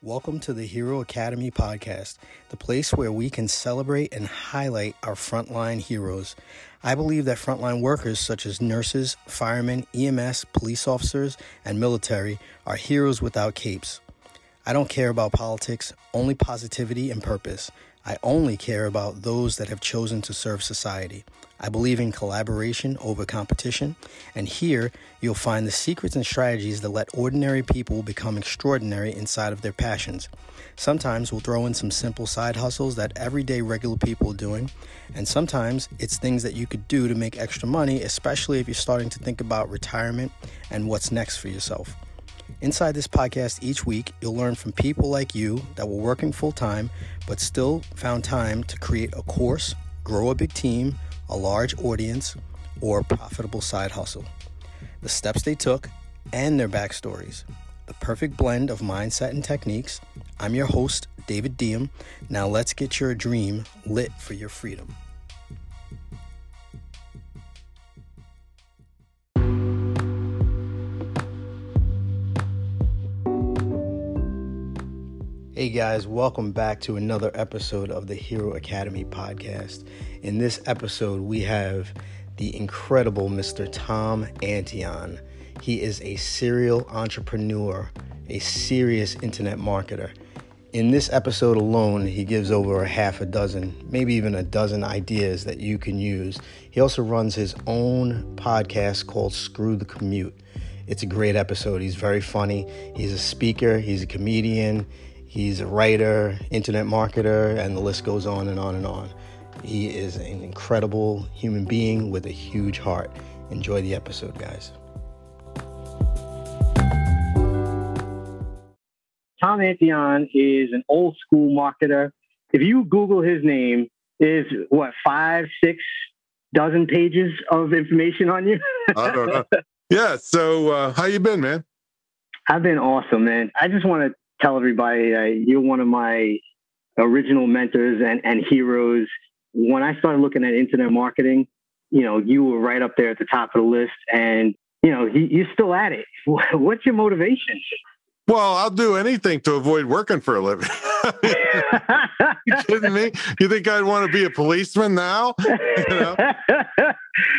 Welcome to the Hero Academy podcast, the place where we can celebrate and highlight our frontline heroes. I believe that frontline workers such as nurses, firemen, EMS, police officers, and military are heroes without capes. I don't care about politics, only positivity and purpose. I only care about those that have chosen to serve society. I believe in collaboration over competition, and here you'll find the secrets and strategies that let ordinary people become extraordinary inside of their passions. Sometimes we'll throw in some simple side hustles that everyday regular people are doing, and sometimes it's things that you could do to make extra money, especially if you're starting to think about retirement and what's next for yourself. Inside this podcast each week, you'll learn from people like you that were working full time but still found time to create a course, grow a big team, a large audience, or profitable side hustle. The steps they took and their backstories. The perfect blend of mindset and techniques. I'm your host, David Diem. Now let's get your dream lit for your freedom. Hey guys, welcome back to another episode of the Hero Academy podcast. In this episode, we have the incredible Mr. Tom Antion. He is a serial entrepreneur, a serious internet marketer. In this episode alone, he gives over a half a dozen, maybe even a dozen ideas that you can use. He also runs his own podcast called Screw the Commute. It's a great episode. He's very funny. He's a speaker, he's a comedian, He's a writer, internet marketer, and the list goes on and on and on. He is an incredible human being with a huge heart. Enjoy the episode, guys. Tom Antion is an old school marketer. If you Google his name, is what five, six dozen pages of information on you. I don't know. Yeah. So, uh, how you been, man? I've been awesome, man. I just want to tell everybody uh, you're one of my original mentors and, and heroes. When I started looking at internet marketing, you know, you were right up there at the top of the list, and you know, you're still at it. What's your motivation? Well, I'll do anything to avoid working for a living. you kidding me? You think I'd want to be a policeman now? You know?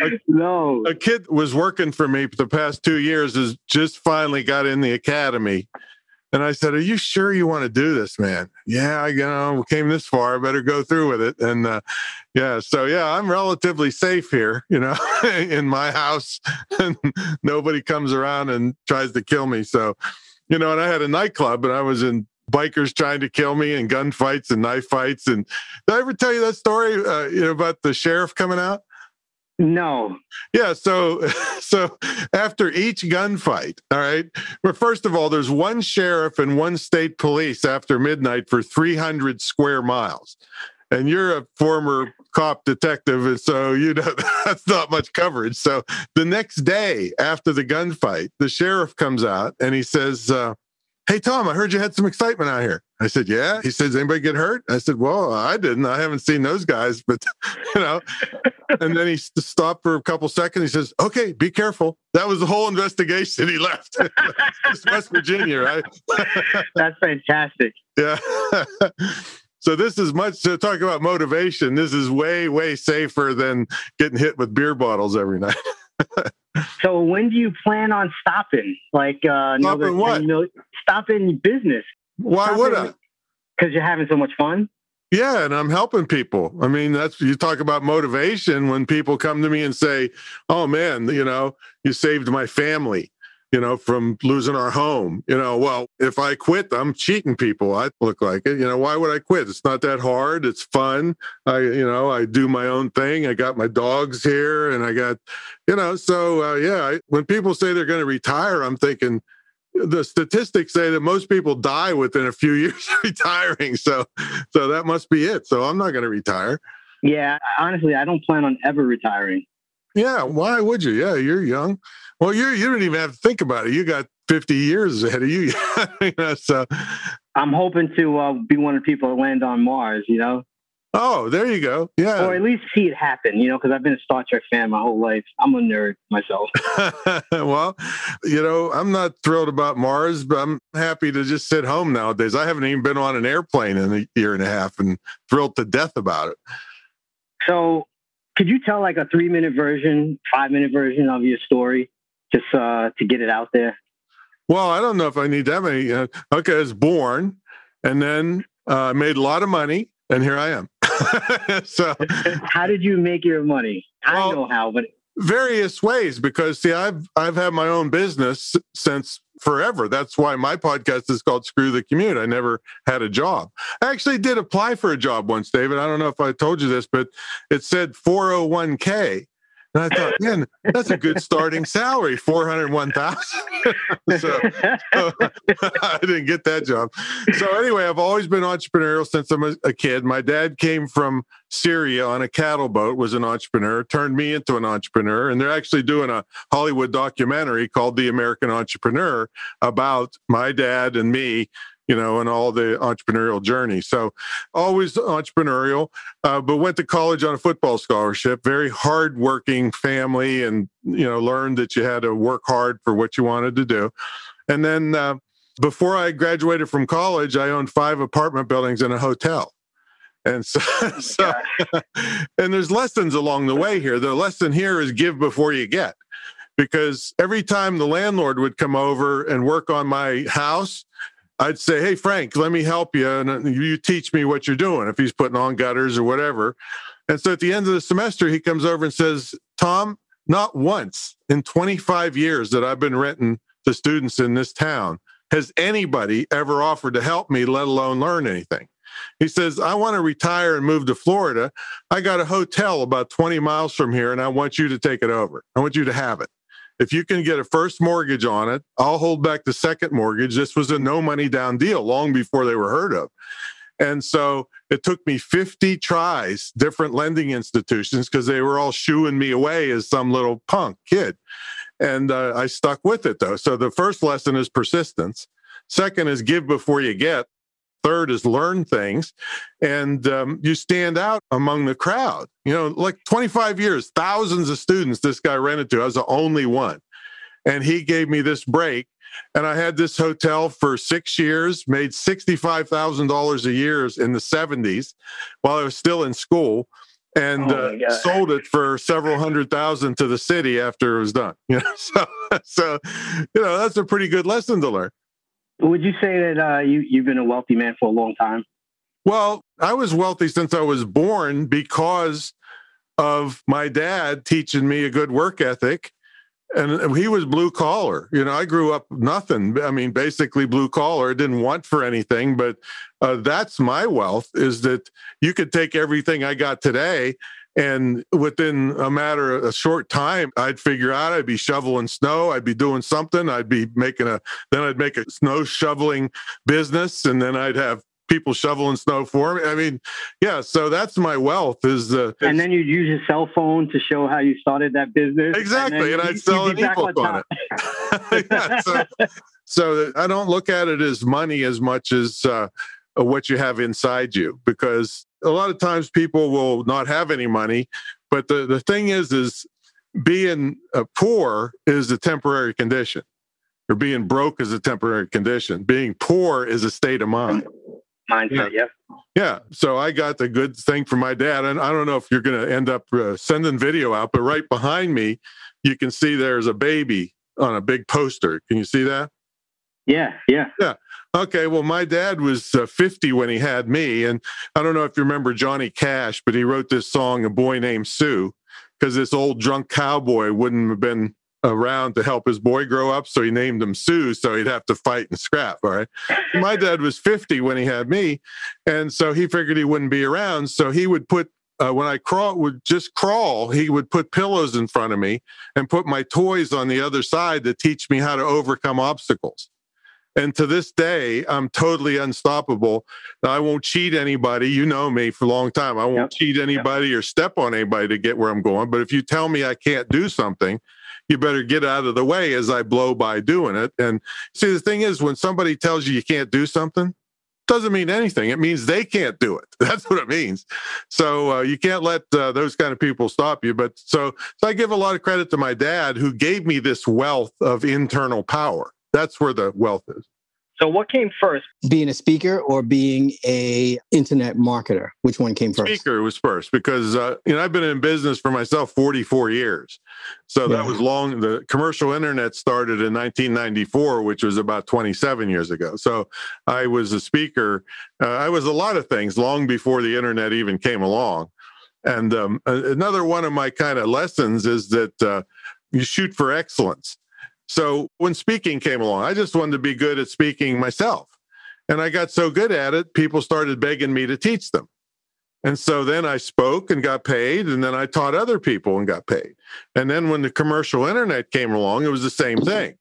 a, no. A kid was working for me the past two years, has just finally got in the academy and I said, "Are you sure you want to do this, man?" Yeah, you know, came this far. I better go through with it. And uh, yeah, so yeah, I'm relatively safe here, you know, in my house, and nobody comes around and tries to kill me. So, you know, and I had a nightclub, and I was in bikers trying to kill me and gunfights and knife fights. And did I ever tell you that story? Uh, you know about the sheriff coming out? No. Yeah. So, so after each gunfight, all right. Well, first of all, there's one sheriff and one state police after midnight for 300 square miles, and you're a former cop detective, and so you know that's not much coverage. So the next day after the gunfight, the sheriff comes out and he says, uh, "Hey Tom, I heard you had some excitement out here." I said, "Yeah." He says, "Anybody get hurt?" I said, "Well, I didn't. I haven't seen those guys, but you know." and then he stopped for a couple seconds. He says, "Okay, be careful." That was the whole investigation. He left. it's West Virginia, right? That's fantastic. Yeah. so this is much to talk about motivation. This is way, way safer than getting hit with beer bottles every night. so when do you plan on stopping? Like uh, stopping what? stopping business. Why stopping, would I? Because you're having so much fun. Yeah, and I'm helping people. I mean, that's you talk about motivation when people come to me and say, "Oh man, you know, you saved my family." You know, from losing our home. You know, well, if I quit, I'm cheating people. I look like it. You know, why would I quit? It's not that hard. It's fun. I, you know, I do my own thing. I got my dogs here, and I got, you know, so uh, yeah. I, when people say they're going to retire, I'm thinking, the statistics say that most people die within a few years of retiring. So, so that must be it. So I'm not going to retire. Yeah, honestly, I don't plan on ever retiring. Yeah, why would you? Yeah, you're young. Well, you you don't even have to think about it. You got 50 years ahead of you. you know, so I'm hoping to uh, be one of the people that land on Mars. You know. Oh, there you go. Yeah. Or at least see it happen, you know, because I've been a Star Trek fan my whole life. I'm a nerd myself. well, you know, I'm not thrilled about Mars, but I'm happy to just sit home nowadays. I haven't even been on an airplane in a year and a half and thrilled to death about it. So, could you tell like a three minute version, five minute version of your story just uh, to get it out there? Well, I don't know if I need that many. Uh, okay, I was born and then I uh, made a lot of money, and here I am. so, how did you make your money? Well, I know how, but various ways. Because see, I've I've had my own business since forever. That's why my podcast is called Screw the Commute. I never had a job. I actually did apply for a job once, David. I don't know if I told you this, but it said 401k. And I thought, man, that's a good starting salary, four hundred one thousand. so, so I didn't get that job. So anyway, I've always been entrepreneurial since I'm a, a, kid. My dad came from Syria on a cattle boat, was an entrepreneur, turned me into an entrepreneur, and they're actually doing a Hollywood documentary called The American Entrepreneur about my dad and me you know, and all the entrepreneurial journey. So always entrepreneurial, uh, but went to college on a football scholarship, very hardworking family, and, you know, learned that you had to work hard for what you wanted to do. And then uh, before I graduated from college, I owned five apartment buildings and a hotel. And so, so and there's lessons along the way here. The lesson here is give before you get because every time the landlord would come over and work on my house, I'd say, "Hey Frank, let me help you, and uh, you teach me what you're doing." If he's putting on gutters or whatever, and so at the end of the semester, he comes over and says, "Tom, not once in 25 years that I've been renting to students in this town has anybody ever offered to help me, let alone learn anything." He says, I want to retire and move to Florida. I got a hotel about 20 miles from here, and I want you to take it over. I want you to have it. If you can get a first mortgage on it, I'll hold back the second mortgage. This was a no money down deal long before they were heard of. And so it took me 50 tries, different lending institutions, because they were all shooing me away as some little punk kid. And uh, I stuck with it though. So the first lesson is persistence. Second is give before you get. Third is learn things, and um, you stand out among the crowd. You know, like 25 years, thousands of students this guy rented to. I was the only one, and he gave me this break. And I had this hotel for six years, made $65,000 a year in the 70s while I was still in school and oh uh, sold it for several hundred thousand to the city after it was done. You know, so so you know that's a pretty good lesson to learn. Would you say that uh, you you've been a wealthy man for a long time? Well, I was wealthy since I was born because of my dad teaching me a good work ethic. And he was blue collar. You know, I grew up nothing. I mean, basically blue collar. Didn't want for anything, but uh, that's my wealth. Is that you could take everything I got today and within a matter of a short time, I'd figure out I'd be shoveling snow. I'd be doing something. I'd be making a, then I'd make a snow shoveling business. And then I'd have people shoveling snow for me. I mean, yeah. So that's my wealth is uh, and then you'd use your cell phone to show how you started that business. Exactly, and, and I'd sell an ebook on, it. yeah, so, so, I don't look at it as money as much as uh, what you have inside you, because a lot of times people will not have any money but the, the thing is is being uh, poor is a temporary condition or being broke is a temporary condition. Being poor is a state of mind. Mindset yeah. yeah yeah so i got the good thing from my dad and i don't know if you're going to end up uh, sending video out but right behind me you can see there's a baby on a big poster. Can you see that yeah yeah yeah Okay, well, my dad was uh, 50 when he had me. And I don't know if you remember Johnny Cash, but he wrote this song, A Boy Named Sue, because this old drunk cowboy wouldn't have been around to help his boy grow up. So he named him Sue, so he'd have to fight and scrap. All right. my dad was 50 when he had me. And so he figured he wouldn't be around. So he would put, uh, when I crawl, would just crawl, he would put pillows in front of me and put my toys on the other side to teach me how to overcome obstacles. And to this day, I'm totally unstoppable. Now, I won't cheat anybody. You know me for a long time. I won't yep. cheat anybody yep. or step on anybody to get where I'm going. But if you tell me I can't do something, you better get out of the way as I blow by doing it. And see, the thing is, when somebody tells you you can't do something, doesn't mean anything. It means they can't do it. That's what it means. So uh, you can't let uh, those kind of people stop you. But so, so I give a lot of credit to my dad who gave me this wealth of internal power. That's where the wealth is. So what came first? Being a speaker or being a internet marketer? Which one came first? Speaker was first because uh, you know I've been in business for myself 44 years. So yeah. that was long. The commercial internet started in 1994, which was about 27 years ago. So I was a speaker. Uh, I was a lot of things long before the internet even came along. And um, another one of my kind of lessons is that uh, you shoot for excellence. So when speaking came along, I just wanted to be good at speaking myself. And I got so good at it, people started begging me to teach them. And so then I spoke and got paid, and then I taught other people and got paid. And then when the commercial internet came along, it was the same thing.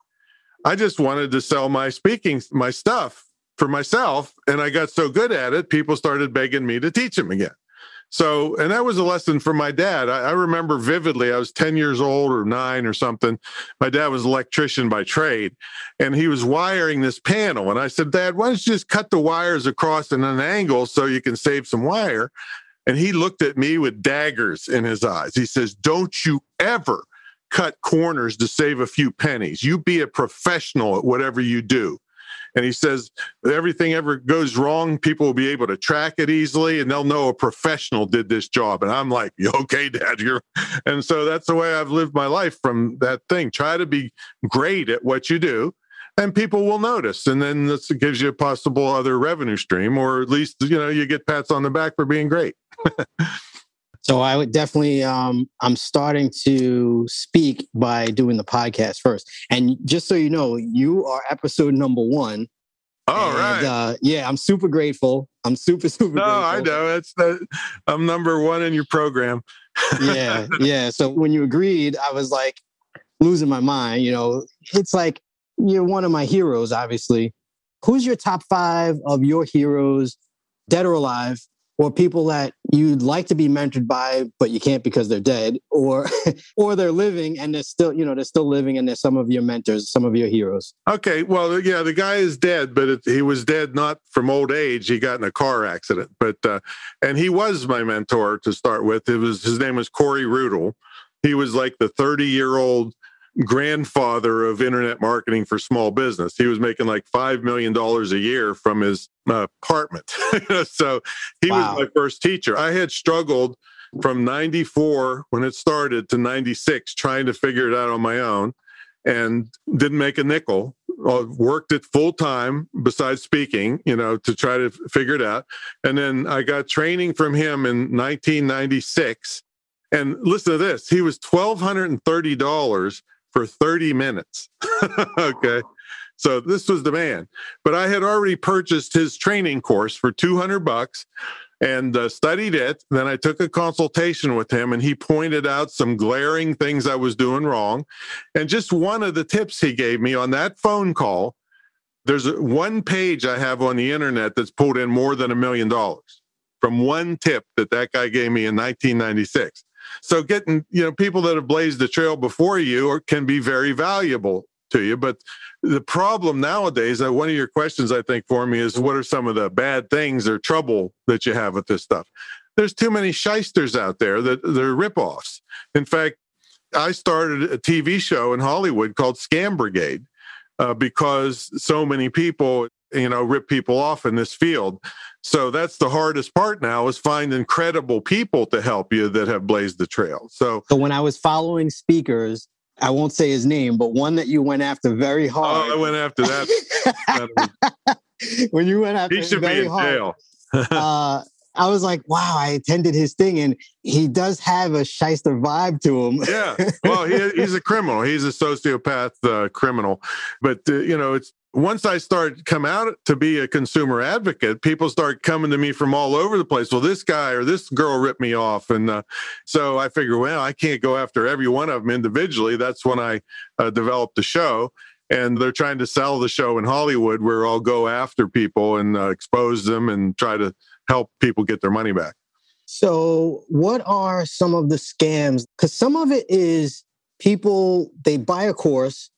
I just wanted to sell my speaking, my stuff for myself. And I got so good at it, people started begging me to teach them again. So, and that was a lesson from my dad. I, I, remember vividly, I was 10 years old or nine or something. My dad was an electrician by trade, and he was wiring this panel. And I said, Dad, why don't you just cut the wires across in an angle so you can save some wire? And he looked at me with daggers in his eyes. He says, Don't you ever cut corners to save a few pennies. You be a professional at whatever you do. And he says, everything ever goes wrong, people will be able to track it easily and they'll know a professional did this job. And I'm like, okay, dad, you're. And so that's the way I've lived my life from that thing. Try to be great at what you do and people will notice. And then this gives you a possible other revenue stream, or at least, you know, you get pats on the back for being great. So I would definitely um I'm starting to speak by doing the podcast first. And just so you know, you are episode number one. All and, right. Uh, yeah, I'm super grateful. I'm super super. No, grateful. I know. It's the, I'm number one in your program. yeah, yeah. So when you agreed, I was like losing my mind. You know, it's like you're one of my heroes. Obviously, who's your top five of your heroes, dead or alive, or people that you'd like to be mentored by but you can't because they're dead or or they're living and they're still you know they're still living and they're some of your mentors some of your heroes. Okay well yeah the guy is dead but it, he was dead not from old age. He got in a car accident but uh, and he was my mentor to start with. It was his name was Corey Rudl. He was like the 30 year old grandfather of internet marketing for small business. He was making like $5 million a year from his uh, apartment. so he wow. was my first teacher. I had struggled from 94 when it started to 96 trying to figure it out on my own and didn't make a nickel. Uh, worked it full time besides speaking, you know, to try to figure it out. And then I got training from him in 1996. And listen to this he was $1,230 for 30 minutes. okay. So this was the man. But I had already purchased his training course for 200 bucks and uh, studied it. Then I took a consultation with him and he pointed out some glaring things I was doing wrong. And just one of the tips he gave me on that phone call, there's one page I have on the internet that's pulled in more than a million dollars from one tip that that guy gave me in 1996. So getting, you know, people that have blazed the trail before you can be very valuable to you. But the problem nowadays, uh, one of your questions, I think, for me is what are some of the bad things or trouble that you have with this stuff? There's too many shysters out there that they're ripoffs. In fact, I started a TV show in Hollywood called Scam Brigade uh, because so many people, you know, rip people off in this field. So that's the hardest part now is finding credible people to help you that have blazed the trail. So, so when I was following speakers, I won't say his name, but one that you went after very hard. Oh, I went after that. when you went after he should be in hard, jail. uh, I was like, wow, I attended his thing, and he does have a shyster vibe to him. yeah, well, he, he's a criminal. He's a sociopath uh, criminal, but uh, you know, it's once I start come out to be a consumer advocate, people start coming to me from all over the place. Well, this guy or this girl ripped me off, and uh, so I figure, well, I can't go after every one of them individually. That's when I uh, developed the show, and they're trying to sell the show in Hollywood, where I'll go after people and uh, expose them and try to help people get their money back. So, what are some of the scams? Because some of it is people they buy a course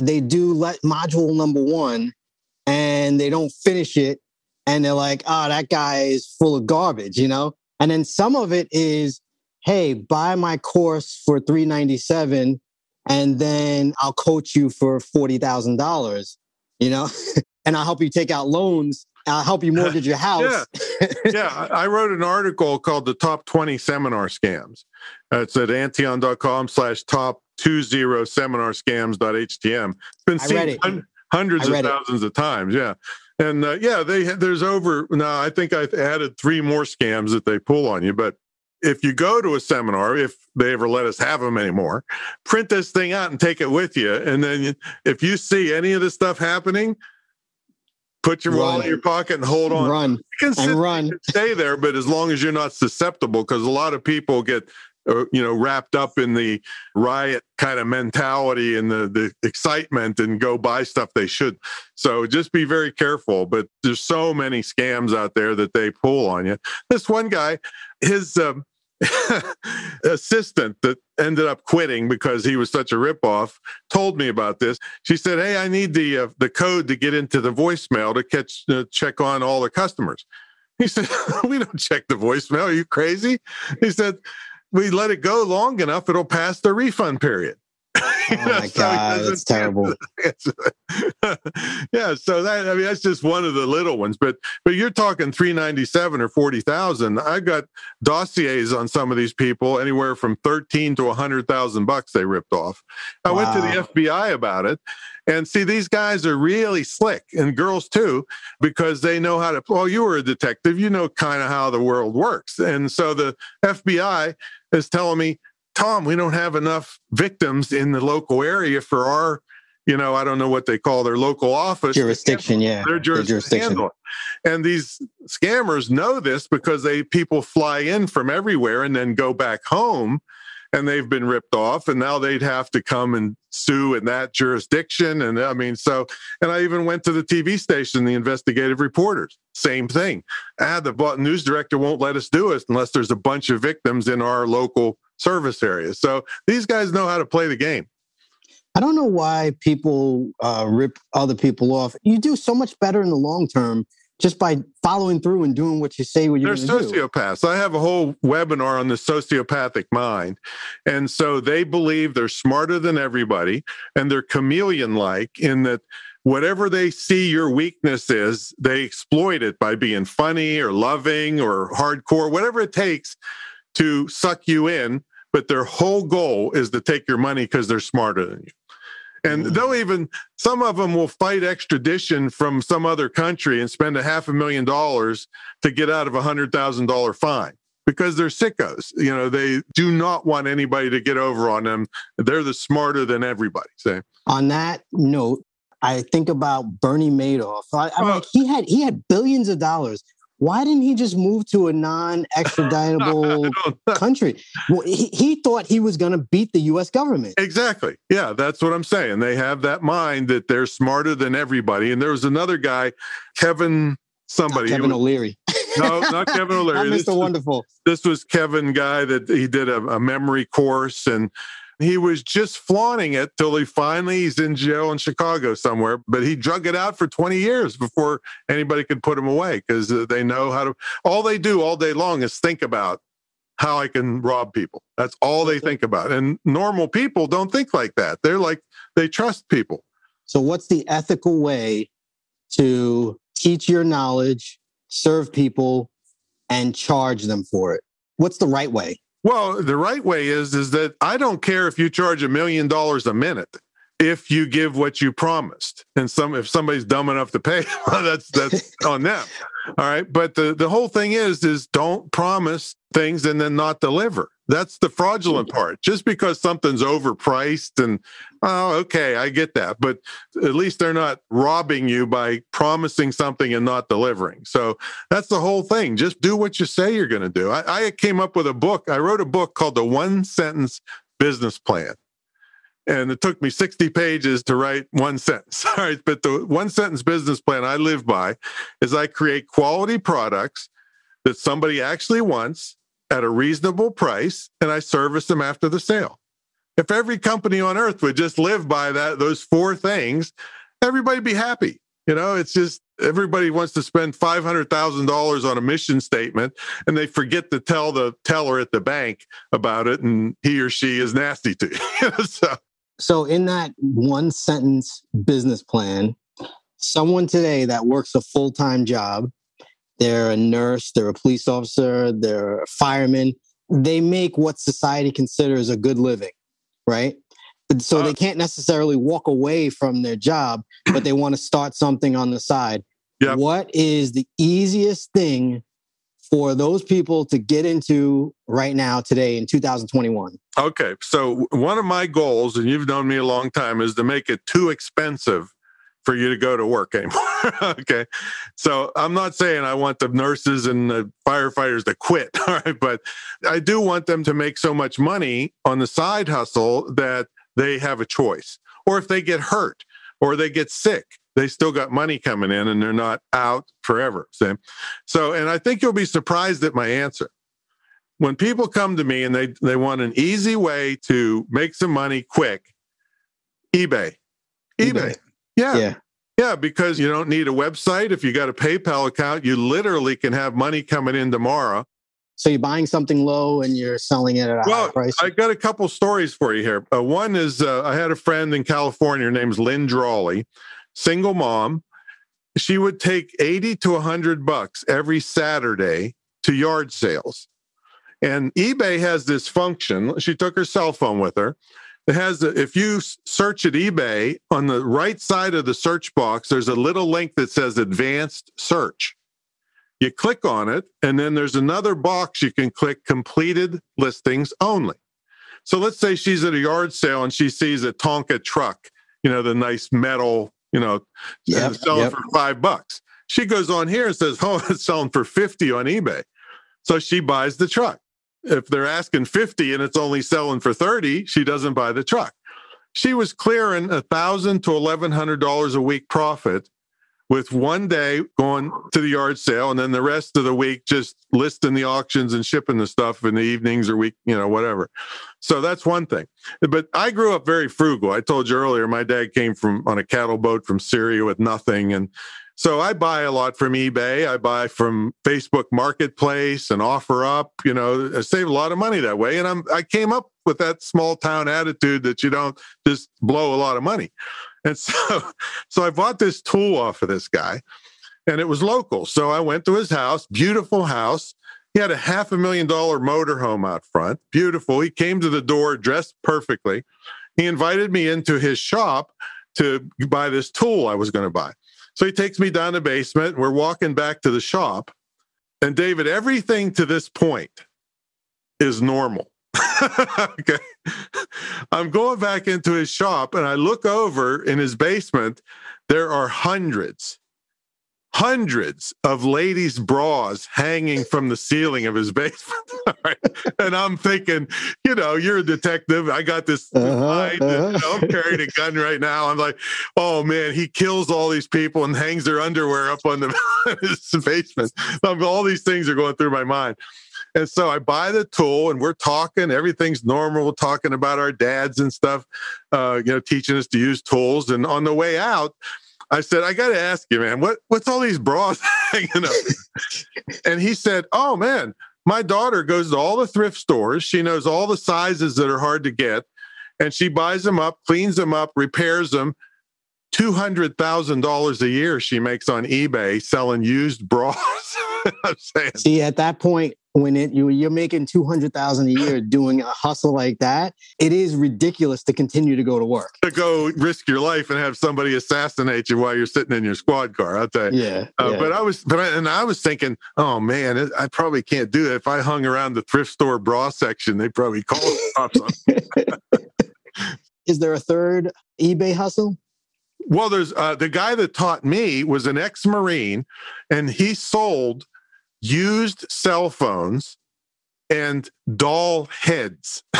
they do let module number one and they don't finish it and they're like, oh, that guy is full of garbage, you know? And then some of it is, hey, buy my course for 397 and then I'll coach you for $40,000, you know? and I'll help you take out loans. I'll help you mortgage your house. yeah. yeah. I wrote an article called The Top 20 Seminar Scams. Uh, it's at antion.com slash top 20 seminar scams.htm. It's been seen hun- hundreds of thousands it. of times. Yeah. And uh, yeah, they there's over now. I think I've added three more scams that they pull on you. But if you go to a seminar, if they ever let us have them anymore, print this thing out and take it with you. And then if you see any of this stuff happening, put your run. wallet in your pocket and hold on. Run you can and run. Stay there, but as long as you're not susceptible, because a lot of people get you know wrapped up in the riot kind of mentality and the the excitement and go buy stuff they should so just be very careful but there's so many scams out there that they pull on you this one guy his um, assistant that ended up quitting because he was such a ripoff told me about this. She said, "Hey, I need the uh, the code to get into the voicemail to catch uh, check on all the customers." He said, "We don't check the voicemail. Are you crazy?" He said, we let it go long enough, it'll pass the refund period. Oh my so god, that's terrible. yeah, so that I mean that's just one of the little ones, but but you're talking 397 or 40,000. I got dossiers on some of these people anywhere from 13 to 100,000 bucks they ripped off. I wow. went to the FBI about it. And see these guys are really slick and girls too because they know how to well you were a detective, you know kind of how the world works. And so the FBI is telling me Tom, we don't have enough victims in the local area for our, you know, I don't know what they call their local office jurisdiction. Yeah, their jurisdiction. And these scammers know this because they people fly in from everywhere and then go back home, and they've been ripped off, and now they'd have to come and sue in that jurisdiction. And I mean, so, and I even went to the TV station, the investigative reporters, same thing. Ah, the news director won't let us do it unless there's a bunch of victims in our local service areas. So these guys know how to play the game. I don't know why people uh, rip other people off. You do so much better in the long term just by following through and doing what you say what you're They're sociopaths. Do. I have a whole webinar on the sociopathic mind. And so they believe they're smarter than everybody and they're chameleon like in that whatever they see your weakness is, they exploit it by being funny or loving or hardcore, whatever it takes to suck you in but their whole goal is to take your money because they're smarter than you. And mm. they'll even, some of them will fight extradition from some other country and spend a half a million dollars to get out of a hundred thousand dollar fine because they're sickos. You know, they do not want anybody to get over on them. They're the smarter than everybody. Say. On that note, I think about Bernie Madoff. I, am like, he had he had billions of dollars why didn't he just move to a non-extraditable country? Well, he, he thought he was going to beat the U.S. government. Exactly. Yeah, that's what I'm saying. They have that mind that they're smarter than everybody. And there was another guy, Kevin somebody. Not Kevin was, O'Leary. no, not Kevin O'Leary. not Mr. This Wonderful. Was, this was Kevin guy that he did a, a memory course and he was just flaunting it till he finally he's in jail in Chicago somewhere. But he drug it out for 20 years before anybody could put him away because uh, they know how to. All they do all day long is think about how I can rob people. That's all they think about. And normal people don't think like that. They're like they trust people. So what's the ethical way to teach your knowledge, serve people, and charge them for it? What's the right way? Well, the right way is is that I don't care if you charge a million dollars a minute if you give what you promised. And some if somebody's dumb enough to pay, that's that's on them. All right. But the, the whole thing is is don't promise things and then not deliver. That's the fraudulent part. Just because something's overpriced and oh, okay, I get that. But at least they're not robbing you by promising something and not delivering. So that's the whole thing. Just do what you say you're going to do. I, I came up with a book. I wrote a book called The One Sentence Business Plan and it took me 60 pages to write one sentence. All right, but the one sentence business plan I live by is I create quality products that somebody actually wants at a reasonable price and I service them after the sale. If every company on earth would just live by that those four things, everybody'd be happy. You know, it's just everybody wants to spend $500,000 on a mission statement and they forget to tell the teller at the bank about it and he or she is nasty to you. so. So in that one sentence business plan, someone today that works a full-time job, they're a nurse, they're a police officer, they're a fireman, they make what society considers a good living, right? So uh, they can't necessarily walk away from their job, but they want to start something on the side. Yep. What is the easiest thing for those people to get into right now, today in 2021? Okay. So, one of my goals, and you've known me a long time, is to make it too expensive for you to go to work anymore. okay. So I'm not saying I want the nurses and the firefighters to quit. All right. But I do want them to make so much money on the side hustle that they have a choice. Or if they get hurt or they get sick, they still got money coming in and they're not out forever. See? So, and I think you'll be surprised at my answer. When people come to me and they, they want an easy way to make some money quick, eBay. eBay. eBay. Yeah. Yeah. Yeah, because you don't need a website. If you got a PayPal account, you literally can have money coming in tomorrow. So you're buying something low and you're selling it at a well, high price. I got a couple stories for you here. Uh, one is uh, I had a friend in California. Her name's Lynn Drawley, single mom. She would take 80 to 100 bucks every Saturday to yard sales. And eBay has this function. She took her cell phone with her. It has, if you search at eBay on the right side of the search box, there's a little link that says advanced search. You click on it, and then there's another box you can click completed listings only. So let's say she's at a yard sale and she sees a Tonka truck, you know, the nice metal, you know, uh, yep, selling yep. for five bucks. She goes on here and says, Oh, it's selling for 50 on eBay. So she buys the truck. If they're asking 50 and it's only selling for 30, she doesn't buy the truck. She was clearing a thousand to eleven hundred dollars a week profit with one day going to the yard sale and then the rest of the week just listing the auctions and shipping the stuff in the evenings or week, you know, whatever. So that's one thing. But I grew up very frugal. I told you earlier, my dad came from on a cattle boat from Syria with nothing. And so I buy a lot from eBay. I buy from Facebook Marketplace and OfferUp. You know, I save a lot of money that way. And I'm I came up with that small town attitude that you don't just blow a lot of money. And so, so I bought this tool off of this guy, and it was local. So I went to his house, beautiful house. He had a half a million dollar motorhome out front, beautiful. He came to the door dressed perfectly. He invited me into his shop to buy this tool I was going to buy. So he takes me down the basement. We're walking back to the shop. And David, everything to this point is normal. okay. I'm going back into his shop and I look over in his basement. There are hundreds, hundreds of ladies' bras hanging from the ceiling of his basement. right? And I'm thinking, you know, you're a detective. I got this uh-huh, uh-huh. You know, I'm carrying a gun right now. I'm like, oh man, he kills all these people and hangs their underwear up on the his basement. All these things are going through my mind. And so I buy the tool and we're talking, everything's normal, we're talking about our dads and stuff, uh, you know, teaching us to use tools. And on the way out, I said, I got to ask you, man, what, what's all these bras hanging up? and he said, Oh, man, my daughter goes to all the thrift stores. She knows all the sizes that are hard to get, and she buys them up, cleans them up, repairs them. $200,000 a year she makes on eBay selling used bras. See, at that point, when it you you're making 200,000 a year doing a hustle like that, it is ridiculous to continue to go to work. To go risk your life and have somebody assassinate you while you're sitting in your squad car. I'll tell you. Yeah. Uh, yeah. But I was, but I, and I was thinking, oh man, I probably can't do that. If I hung around the thrift store bra section, they probably call the cops on. is there a third eBay hustle? Well, there's uh, the guy that taught me was an ex-marine, and he sold used cell phones and doll heads.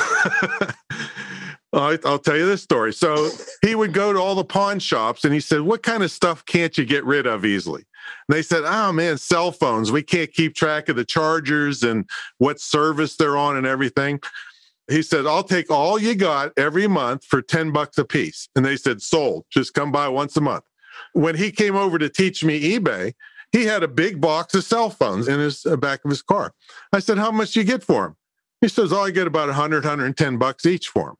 I'll tell you this story. So he would go to all the pawn shops and he said, What kind of stuff can't you get rid of easily? And they said, Oh man, cell phones. We can't keep track of the chargers and what service they're on and everything. He said, I'll take all you got every month for 10 bucks a piece. And they said, Sold. Just come by once a month. when he came over to teach me eBay, he had a big box of cell phones in his uh, back of his car. I said, How much do you get for them? He says, Oh, I get about 100, 110 bucks each for them.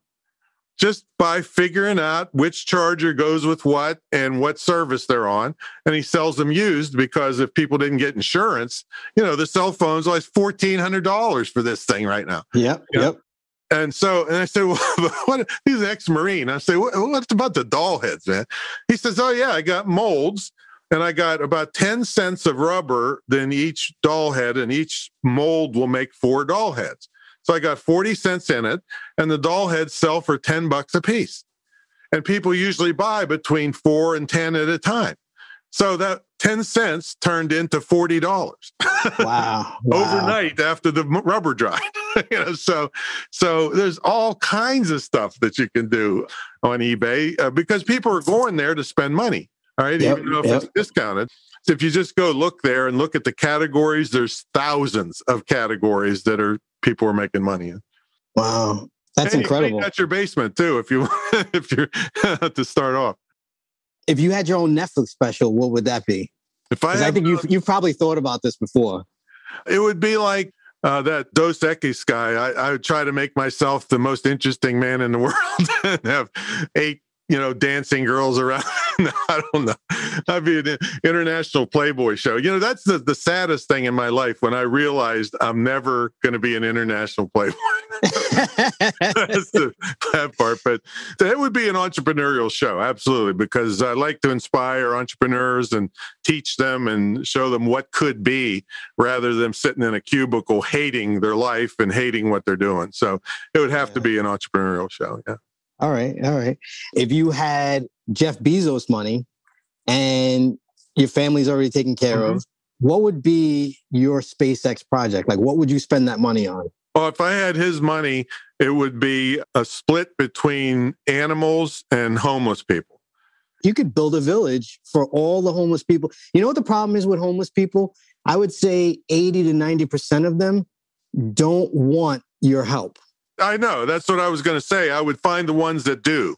Just by figuring out which charger goes with what and what service they're on. And he sells them used because if people didn't get insurance, you know, the cell phone's like $1,400 for this thing right now. Yep. You know? Yep. And so, and I said, well, what? He's an ex-marine. I say, what, what's about the doll heads, man? He says, oh yeah, I got molds, and I got about ten cents of rubber in each doll head, and each mold will make four doll heads. So I got forty cents in it, and the doll heads sell for ten bucks a piece, and people usually buy between four and ten at a time. So that 10 cents turned into $40 Wow. wow. overnight after the rubber dried. you know, so so there's all kinds of stuff that you can do on eBay uh, because people are going there to spend money. All right, Yep, even though if yep. it's discounted. So if you just go look there and look at the categories, there's thousands of categories that are people are making money in. Wow. That's And you incredible. out your basement too, if you if you're to start off. If you had your own Netflix special, what would that be? If I, Because I, think you've, you've probably thought about this before. it would be like uh, that Dos Equis guy. I, I would try to make myself the most interesting man in the world and have eight, you know, dancing girls around. I don't know. I'd be an international Playboy show. You know, that's the, the saddest thing in my life when I realized I'm never going to be an international Playboy. that's the bad part. But it would be an entrepreneurial show, absolutely, because I like to inspire entrepreneurs and teach them and show them what could be rather than sitting in a cubicle hating their life and hating what they're doing. So it would have to be an entrepreneurial show. Yeah. All right. All right. If you had Jeff Bezos money and your family's already taken care Mhm. of, what would be your SpaceX project? Like, what would you spend that money on? Well, if I had his money, it would be a split between animals and homeless people. You could build a village for all the homeless people. You know what the problem is with homeless people? I would say 80 to 90% of them don't want your help. I know. That's what I was going to say. I would find the ones that do.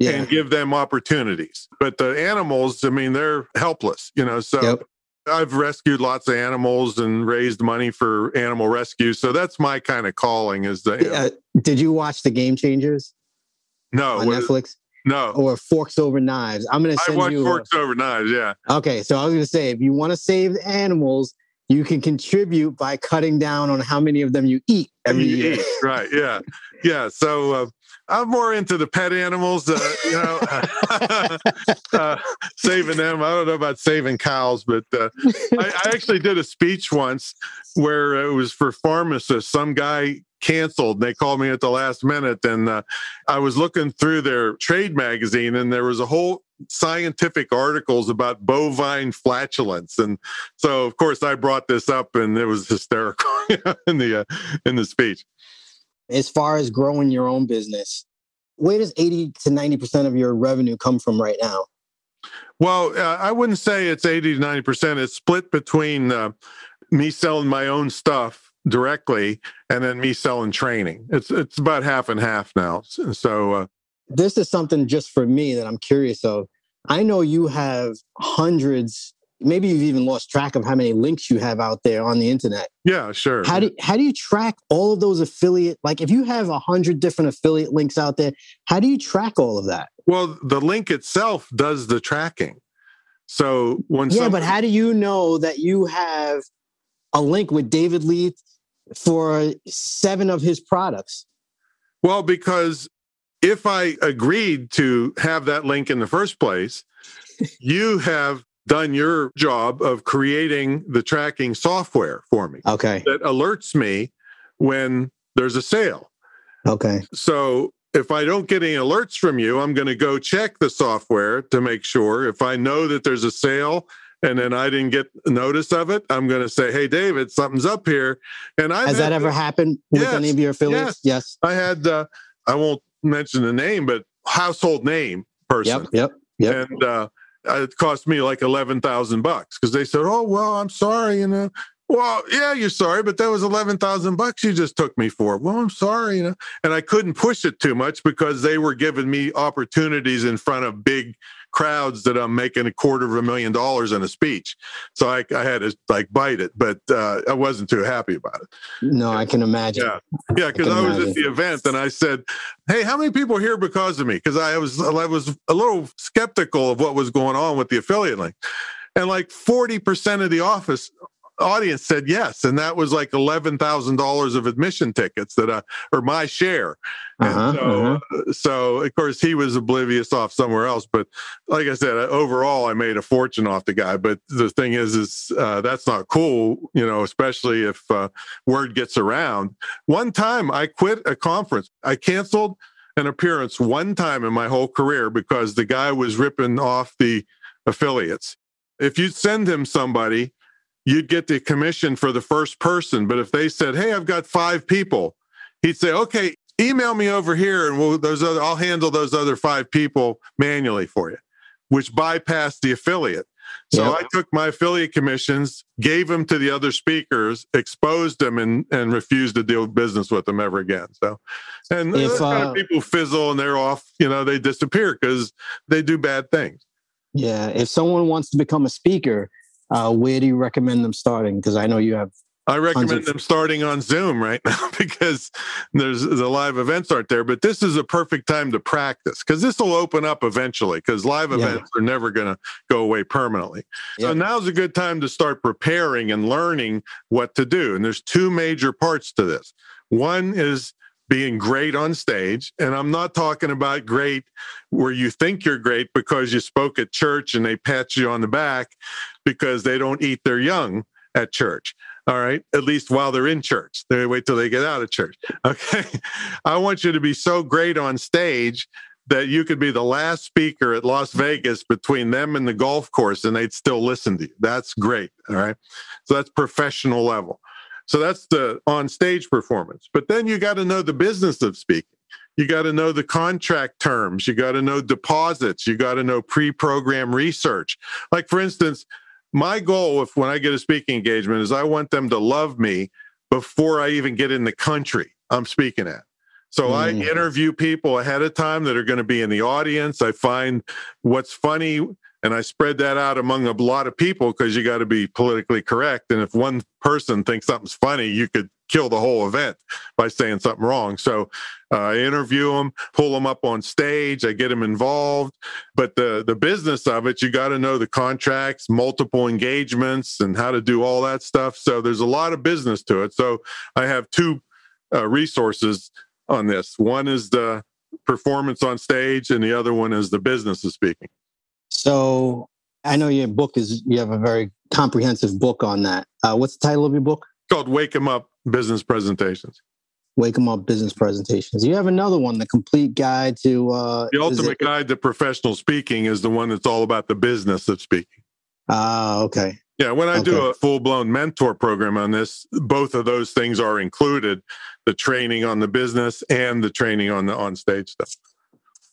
Yeah. and give them opportunities. But the animals, I mean, they're helpless, you know. So Yep. I've rescued lots of animals and raised money for animal rescue. So that's my kind of calling is the Uh, did you watch the Game Changers no, on Netflix no. or Forks Over Knives? I'm going to I send watch you. a- forks over knives. Yeah, Okay, so I was going to say, if you want to save animals, you can contribute by cutting down on how many of them you eat every You year. eat, right? Yeah, yeah. So uh, I'm more into the pet animals. Uh, you know, uh, saving them. I don't know about saving cows, but uh, I, I actually did a speech once where it was for pharmacists. Some guy canceled. and They called me at the last minute, and uh, I was looking through their trade magazine, and there was a whole scientific articles about bovine flatulence, and so of course I brought this up, and it was hysterical in the uh, in the speech. As far as growing your own business, where does 80 to 90% of your revenue come from right now? Well, uh, I wouldn't say it's 80 to 90%. It's split between uh, me selling my own stuff directly and then me selling training. It's it's about half and half now. So, so uh, This is something just for me that I'm curious of. I know you have hundreds, maybe you've even lost track of how many links you have out there on the internet. yeah, sure. How do how do you track all of those affiliate? Like, if you have a hundred different affiliate links out there, how do you track all of that? well, the link itself does the tracking. So when Yeah, but how do you know that you have a link with David Lee for seven of his products? Well, because if I agreed to have that link in the first place, you have done your job of creating the tracking software for me Okay, that alerts me when there's a sale. okay, So if I don't get any alerts from you, I'm going to go check the software to make sure. If I know that there's a sale and then I didn't get notice of it, I'm going to say, "Hey, David, something's up here." And I has that ever happened with Yes, any of your affiliates? Yes. I had uh, I won't mention the name, but household name person, Yep. Yep. Yep. and uh, it cost me like eleven thousand bucks because they said, "Oh well, I'm sorry," you know. Well, yeah, you're sorry, but that was eleven thousand bucks you just took me for. Well, I'm sorry, you know, and I couldn't push it too much because they were giving me opportunities in front of big crowds that I'm making a quarter of a million dollars in a speech. So I, I had to like bite it, but uh, I wasn't too happy about it. No, I can imagine. Yeah, yeah, because I, I, was imagine. at the event and I said, "Hey, how many people are here because of me?" Because I was I was a little skeptical of what was going on with the affiliate link, and like forty percent of the office audience said yes, and that was like eleven thousand dollars of admission tickets that uh, or my share. Uh-huh, so, uh-huh. so of course he was oblivious off somewhere else. But like I said, overall I made a fortune off the guy. But the thing is, is uh, that's not cool, you know, especially if uh, word gets around. One time I quit a conference. I canceled an appearance one time in my whole career because the guy was ripping off the affiliates. If you send him somebody you'd get the commission for the first person. But if they said, "Hey, I've got five people," he'd say, "Okay, email me over here, and we'll those other I'll handle those other five people manually for you," which bypassed the affiliate. So yep. I took my affiliate commissions, gave them to the other speakers, exposed them, and and refused to deal business with them ever again. So, and if, uh, kind of people fizzle and they're off, you know, they disappear because they do bad things. Yeah, if someone wants to become a speaker, uh, where do you recommend them starting? Because I know you have. I recommend of- them starting on Zoom right now because there's the live events aren't there. But this is a perfect time to practice because this will open up eventually because live events are never going to go away permanently. Yeah. So now's a good time to start preparing and learning what to do. And there's two major parts to this. One is being great on stage. And I'm not talking about great where you think you're great because you spoke at church and they pat you on the back because they don't eat their young at church. All right. At least while they're in church, they wait till they get out of church. Okay. I want you to be so great on stage that you could be the last speaker at Las Vegas between them and the golf course and they'd still listen to you. That's great. All right. So that's professional level. So that's the on stage performance. But then you got to know the business of speaking. You got to know the contract terms. You got to know deposits. You got to know pre program research. Like, for instance, my goal, if when I get a speaking engagement, is I want them to love me before I even get in the country I'm speaking at. So mm. I interview people ahead of time that are going to be in the audience. I find what's funny and I spread that out among a lot of people because you got to be politically correct. And if one person thinks something's funny, you could kill the whole event by saying something wrong. So uh, I interview them, pull them up on stage, I get them involved. But the the business of it, you got to know the contracts, multiple engagements, and how to do all that stuff. So there's a lot of business to it. So I have two uh, resources on this. One is the performance on stage, and the other one is the business of speaking. So I know your book is you have a very comprehensive book on that. Uh, what's the title of your book? Called Wake 'em Up Business Presentations. Wake Wake 'em Up Business Presentations. You have another one, the complete guide to uh, the ultimate guide to professional speaking is the one that's all about the business of speaking. Ah, uh, okay. Yeah, when I okay. do a full blown mentor program on this, both of those things are included: the training on the business and the training on the on stage stuff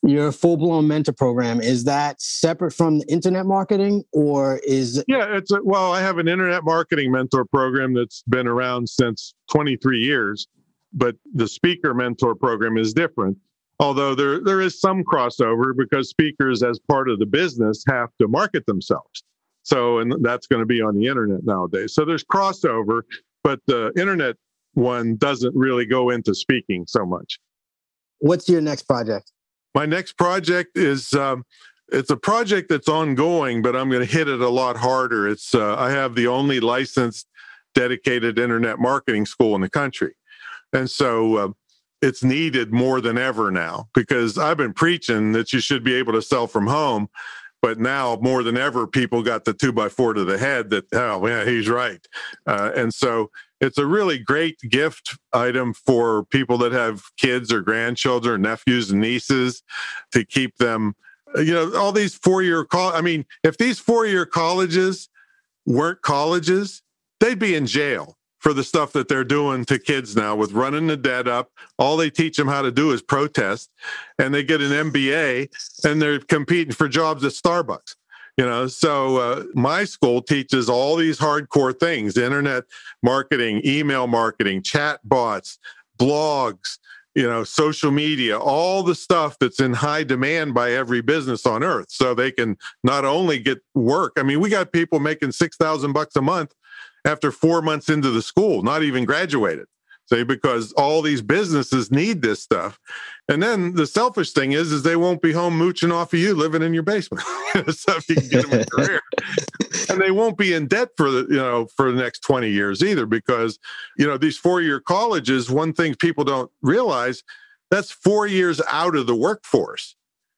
your full blown mentor program is that separate from the internet marketing or is yeah it's a, well i have an internet marketing mentor program that's been around since 23 years but the speaker mentor program is different. Although there there is some crossover because speakers as part of the business have to market themselves. So and that's going to be on the internet nowadays. So there's crossover but the internet one doesn't really go into speaking so much. What's your next project my next project is um, it's a project that's ongoing, but I'm going to hit it a lot harder. It's uh, I have the only licensed dedicated internet marketing school in the country, and so uh, it's needed more than ever now because I've been preaching that you should be able to sell from home. But now more than ever, people got the two by four to the head that, oh, yeah, he's right. Uh, and so it's a really great gift item for people that have kids or grandchildren, nephews and nieces to keep them. You know, all these four year call. I mean, if these four year colleges weren't colleges, they'd be in jail for the stuff that they're doing to kids now with running the debt up. All they teach them how to do is protest, and they get an MBA and they're competing for jobs at Starbucks you know so uh, my school teaches all these hardcore things internet marketing email marketing chat bots blogs you know, social media, all the stuff that's in high demand by every business on earth. So they can not only get work. I mean, we got people making 6,000 bucks a month after four months into the school, not even graduated. Say, because all these businesses need this stuff. And then the selfish thing is, is they won't be home mooching off of you living in your basement. so if you can get them a career. and they won't be in debt for the, you know, for the next 20 years either, because, you know, these four-year colleges, one thing people don't realize, that's four years out of the workforce.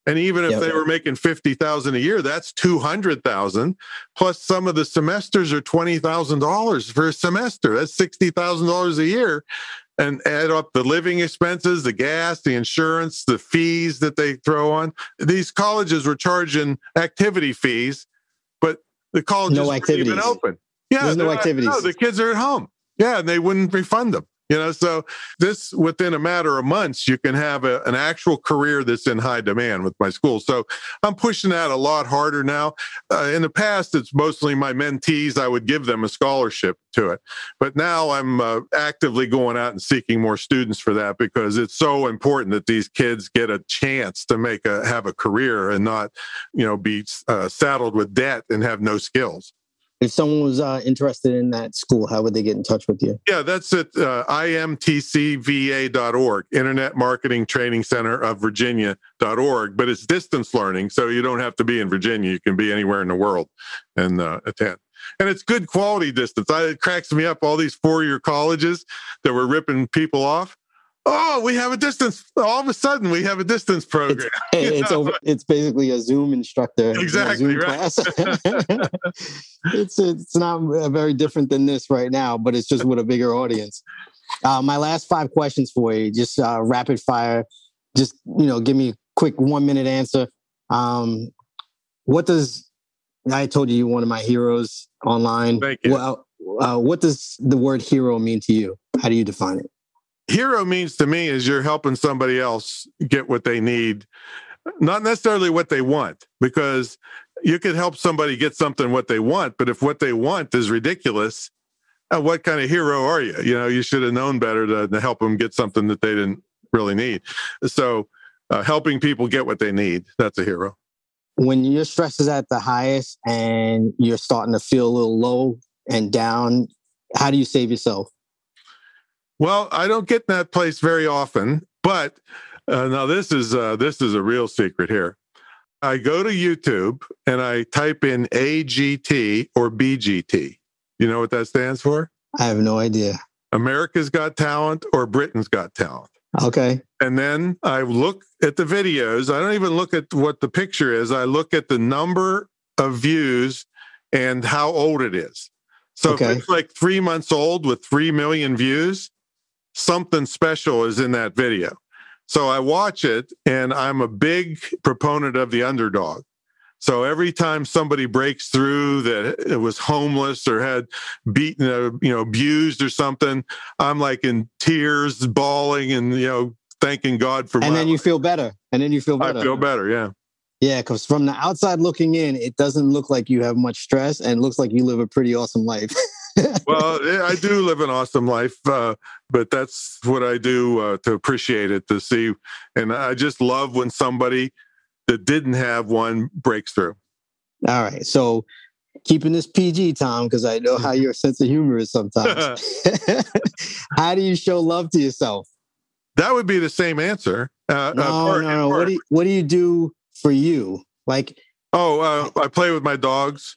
And even if they were making 50,000 a year, that's 200,000 plus some of the semesters are $20,000 for a semester. That's $60,000 a year. And add up the living expenses, the gas, the insurance, the fees that they throw on. These colleges were charging activity fees, but the colleges no activities. even open. Yeah, There's no activities. No, the kids are at home. Yeah, and they wouldn't refund them. You know, so this within a matter of months, you can have a, an actual career that's in high demand with my school. So I'm pushing that a lot harder now. Uh, in the past, it's mostly my mentees. I would give them a scholarship to it, but now I'm uh, actively going out and seeking more students for that because it's so important that these kids get a chance to make a have a career and not, you know, be uh, saddled with debt and have no skills if someone was uh, interested in that school, how would they get in touch with you? Yeah, that's at uh, imtcva.org, Internet Marketing Training Center of Virginia.org. But it's distance learning, so you don't have to be in Virginia. You can be anywhere in the world and uh, attend. And it's good quality distance. I, it cracks me up all these four year colleges that were ripping people off oh, we have a distance. All of a sudden, we have a distance program. It's, it's over. It's basically a Zoom instructor. Exactly. Zoom right. class. it's it's not very different than this right now, but it's just with a bigger audience. Uh, my last five questions for you, just uh, rapid fire. Just you know, give me a quick one minute answer. Um, what does I told you you're one of my heroes online? Thank you. Well, uh, what does the word hero mean to you? How do you define it? Hero means to me is you're helping somebody else get what they need not necessarily what they want because you could help somebody get something what they want but if what they want is ridiculous uh, what kind of hero are you? You know you should have known better to, to help them get something that they didn't really need. So uh, helping people get what they need that's a hero. When your stress is at the highest and you're starting to feel a little low and down how do you save yourself well, I don't get in that place very often, but uh, now this is uh, this is a real secret here. I go to YouTube and I type in AGT or BGT. You know what that stands for? I have no idea. America's Got Talent or Britain's Got Talent. Okay. And then I look at the videos. I don't even look at what the picture is. I look at the number of views and how old it is. So okay. if it's like three months old with 3 million views, something special is in that video. So I watch it and I'm a big proponent of the underdog. So every time somebody breaks through that it was homeless or had beaten, uh, you know, abused or something, I'm like in tears, bawling, and you know, thanking God for. And then you feel better. And then you feel better. I feel better. Yeah. Yeah, because from the outside looking in, it doesn't look like you have much stress, and looks like you live a pretty awesome life. well, I do live an awesome life, uh, but that's what I do uh, to appreciate it, to see. And I just love when somebody that didn't have one breaks through. All right. So keeping this PG, Tom, because I know how your sense of humor is sometimes. how do you show love to yourself? That would be the same answer. Uh, no, part, no, no. What do, you, what do you do for you? Like, oh, uh, I play with my dogs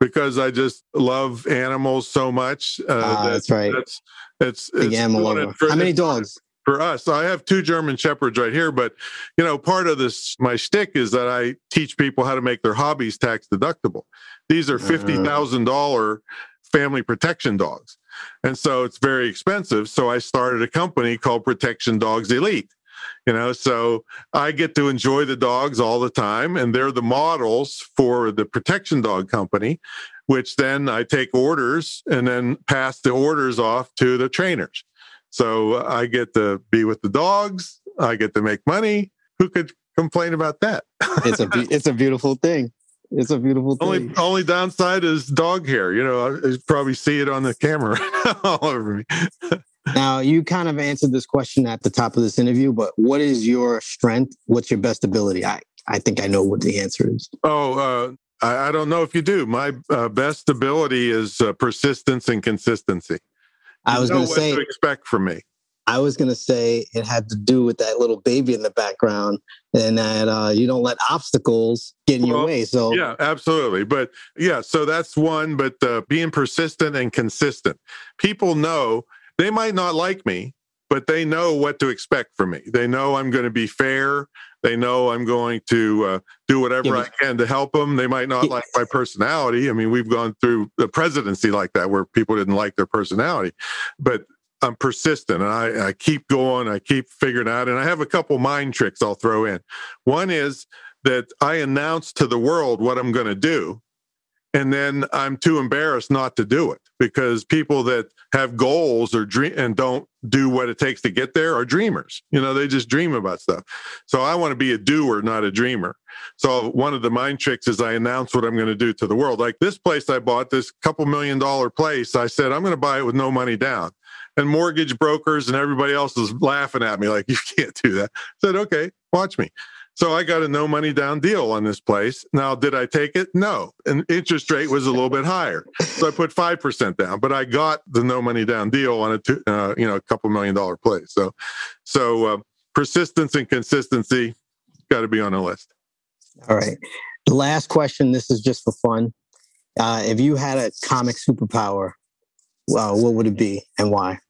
because I just love animals so much. Uh, ah, that's, that's, right. That's it's it's animal lover. For, How many dogs? For us, I have two German shepherds right here, but you know, part of this my shtick is that I teach people how to make their hobbies tax deductible. These are uh-huh. fifty thousand dollar family protection dogs, and so it's very expensive. So I started a company called Protection Dogs Elite you know so i get to enjoy the dogs all the time and they're the models for the protection dog company which then i take orders and then pass the orders off to the trainers so i get to be with the dogs i get to make money who could complain about that it's a it's a beautiful thing it's a beautiful thing. Only only downside is dog hair. You know, I probably see it on the camera all over me. Now, you kind of answered this question at the top of this interview, but what is your strength? What's your best ability? I, I think I know what the answer is. Oh, uh, I, I, don't know if you do. My uh, best ability is uh, persistence and consistency. You I was going to say, to expect from me. I was going to say it had to do with that little baby in the background and that uh, you don't let obstacles get in well, your way. So, yeah, absolutely. But yeah, so that's one, but uh, being persistent and consistent. People know they might not like me, but they know what to expect from me. They know I'm going to be fair. They know I'm going to uh, do whatever yeah. I can to help them. They might not yeah. like my personality. I mean, we've gone through the presidency like that where people didn't like their personality, but I'm persistent and I, I keep going. I keep figuring out. And I have a couple mind tricks I'll throw in. One is that I announce to the world what I'm going to do and then I'm too embarrassed not to do it because people that have goals or dream and don't do what it takes to get there are dreamers. You know, they just dream about stuff. So I want to be a doer, not a dreamer. So one of the mind tricks is I announce what I'm going to do to the world. Like this place I bought, this couple million dollar place, I said I'm going to buy it with no money down. And mortgage brokers and everybody else is laughing at me like you can't do that. I said, okay, watch me. So I got a no money down deal on this place. Now, did I take it? No. And interest rate was a little bit higher. So I put 5% down, but I got the no money down deal on a, two, uh, you know, a couple million dollar place. So, so uh, persistence and consistency got to be on the list. All right. The last question. This is just for fun. Uh, if you had a comic superpower, well, what would it be and why?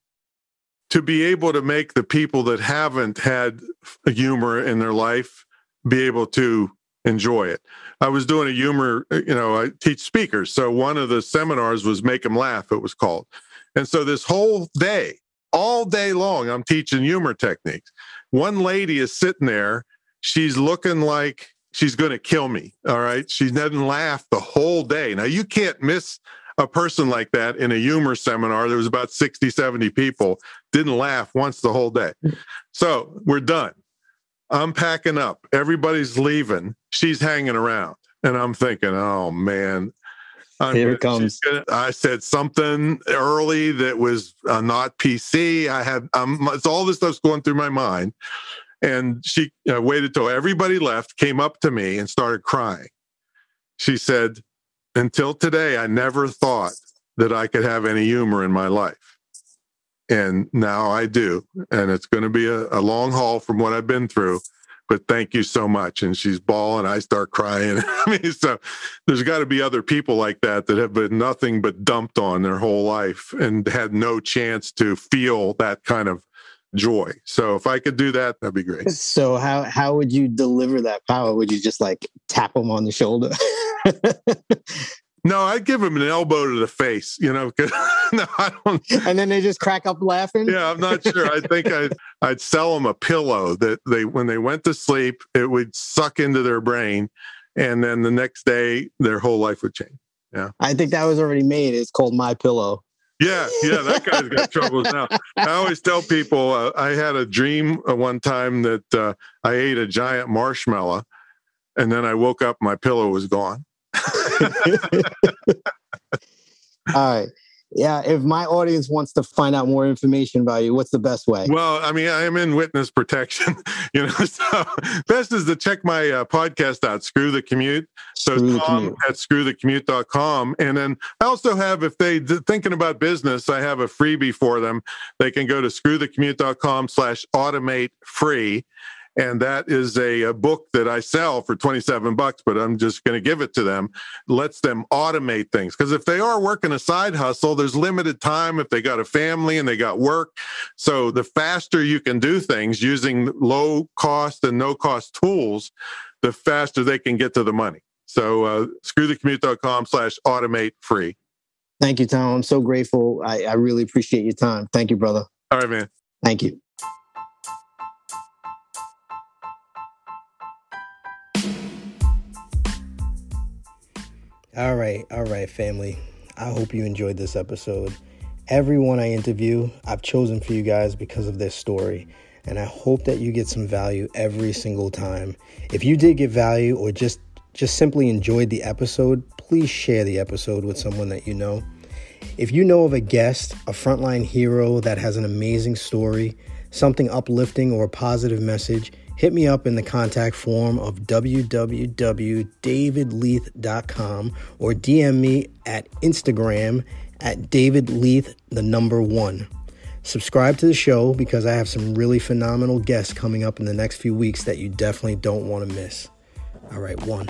To be able to make the people that haven't had humor in their life be able to enjoy it. I was doing a humor, uh, you know, I teach speakers. So one of the seminars was Make Them Laugh, it was called. And so this whole day, all day long, I'm teaching humor techniques. One lady is sitting there, she's looking like she's going to kill me. All right. She doesn't laugh the whole day. Now, you can't miss a person like that in a humor seminar. There was about 60, 70 people, didn't laugh once the whole day. So we're done. I'm packing up. Everybody's leaving. She's hanging around. And I'm thinking, oh man. I'm Here it comes. Gonna, I said something early that was uh, not PC. I had, um, it's all this stuff's going through my mind. And she uh, waited till everybody left, came up to me and started crying. She said, until today, I never thought that I could have any humor in my life and now I do. And it's going to be a, a, long haul from what I've been through. But thank you so much. And she's bawling. I start crying. I mean, so there's got to be other people like that that have been nothing but dumped on their whole life and had no chance to feel that kind of joy. So if I could do that, that'd be great. So how how would you deliver that power? Would you just like tap them on the shoulder? No, I'd give him an elbow to the face, you know. no, I don't. And then they just crack up laughing. Yeah, I'm not sure. I think I'd, I'd sell them a pillow that they, when they went to sleep, it would suck into their brain, and then the next day, their whole life would change. Yeah, I think that was already made. It's called My Pillow. Yeah, yeah, that guy's got troubles now. I always tell people uh, I had a dream uh, one time that uh, I ate a giant marshmallow, and then I woke up, my pillow was gone. All right. Yeah, if my audience wants to find out more information about you, what's the best way? Well, I mean, I am in witness protection, you know. So best is to check my uh, podcast out, Screw the Commute. So Screw Tom commute. at screwthecommute.com. And then I also have, if they thinking about business, I have a freebie for them. They can go to screwthecommute.com slash automate free and that is a, a, book that I sell for 27 bucks, but I'm just going to give it to them. Lets them automate things because if they are working a side hustle, there's limited time if they got a family and they got work. So the faster you can do things using low cost and no cost tools, the faster they can get to the money. So uh, screwthecommute.com slash automate free. Thank you, Tom. I'm so grateful. I, I really appreciate your time. Thank you, brother. All right, man. Thank you. All right, all right, family. I hope you enjoyed this episode. Everyone I interview, I've chosen for you guys because of their story, and I hope that you get some value every single time. If you did get value or just just simply enjoyed the episode, please share the episode with someone that you know. If you know of a guest, a frontline hero that has an amazing story, something uplifting, or a positive message, hit me up in the contact form of www.davidleith.com or DM me at Instagram at davidleith, the number one. Subscribe to the show because I have some really phenomenal guests coming up in the next few weeks that you definitely don't want to miss. All right, one.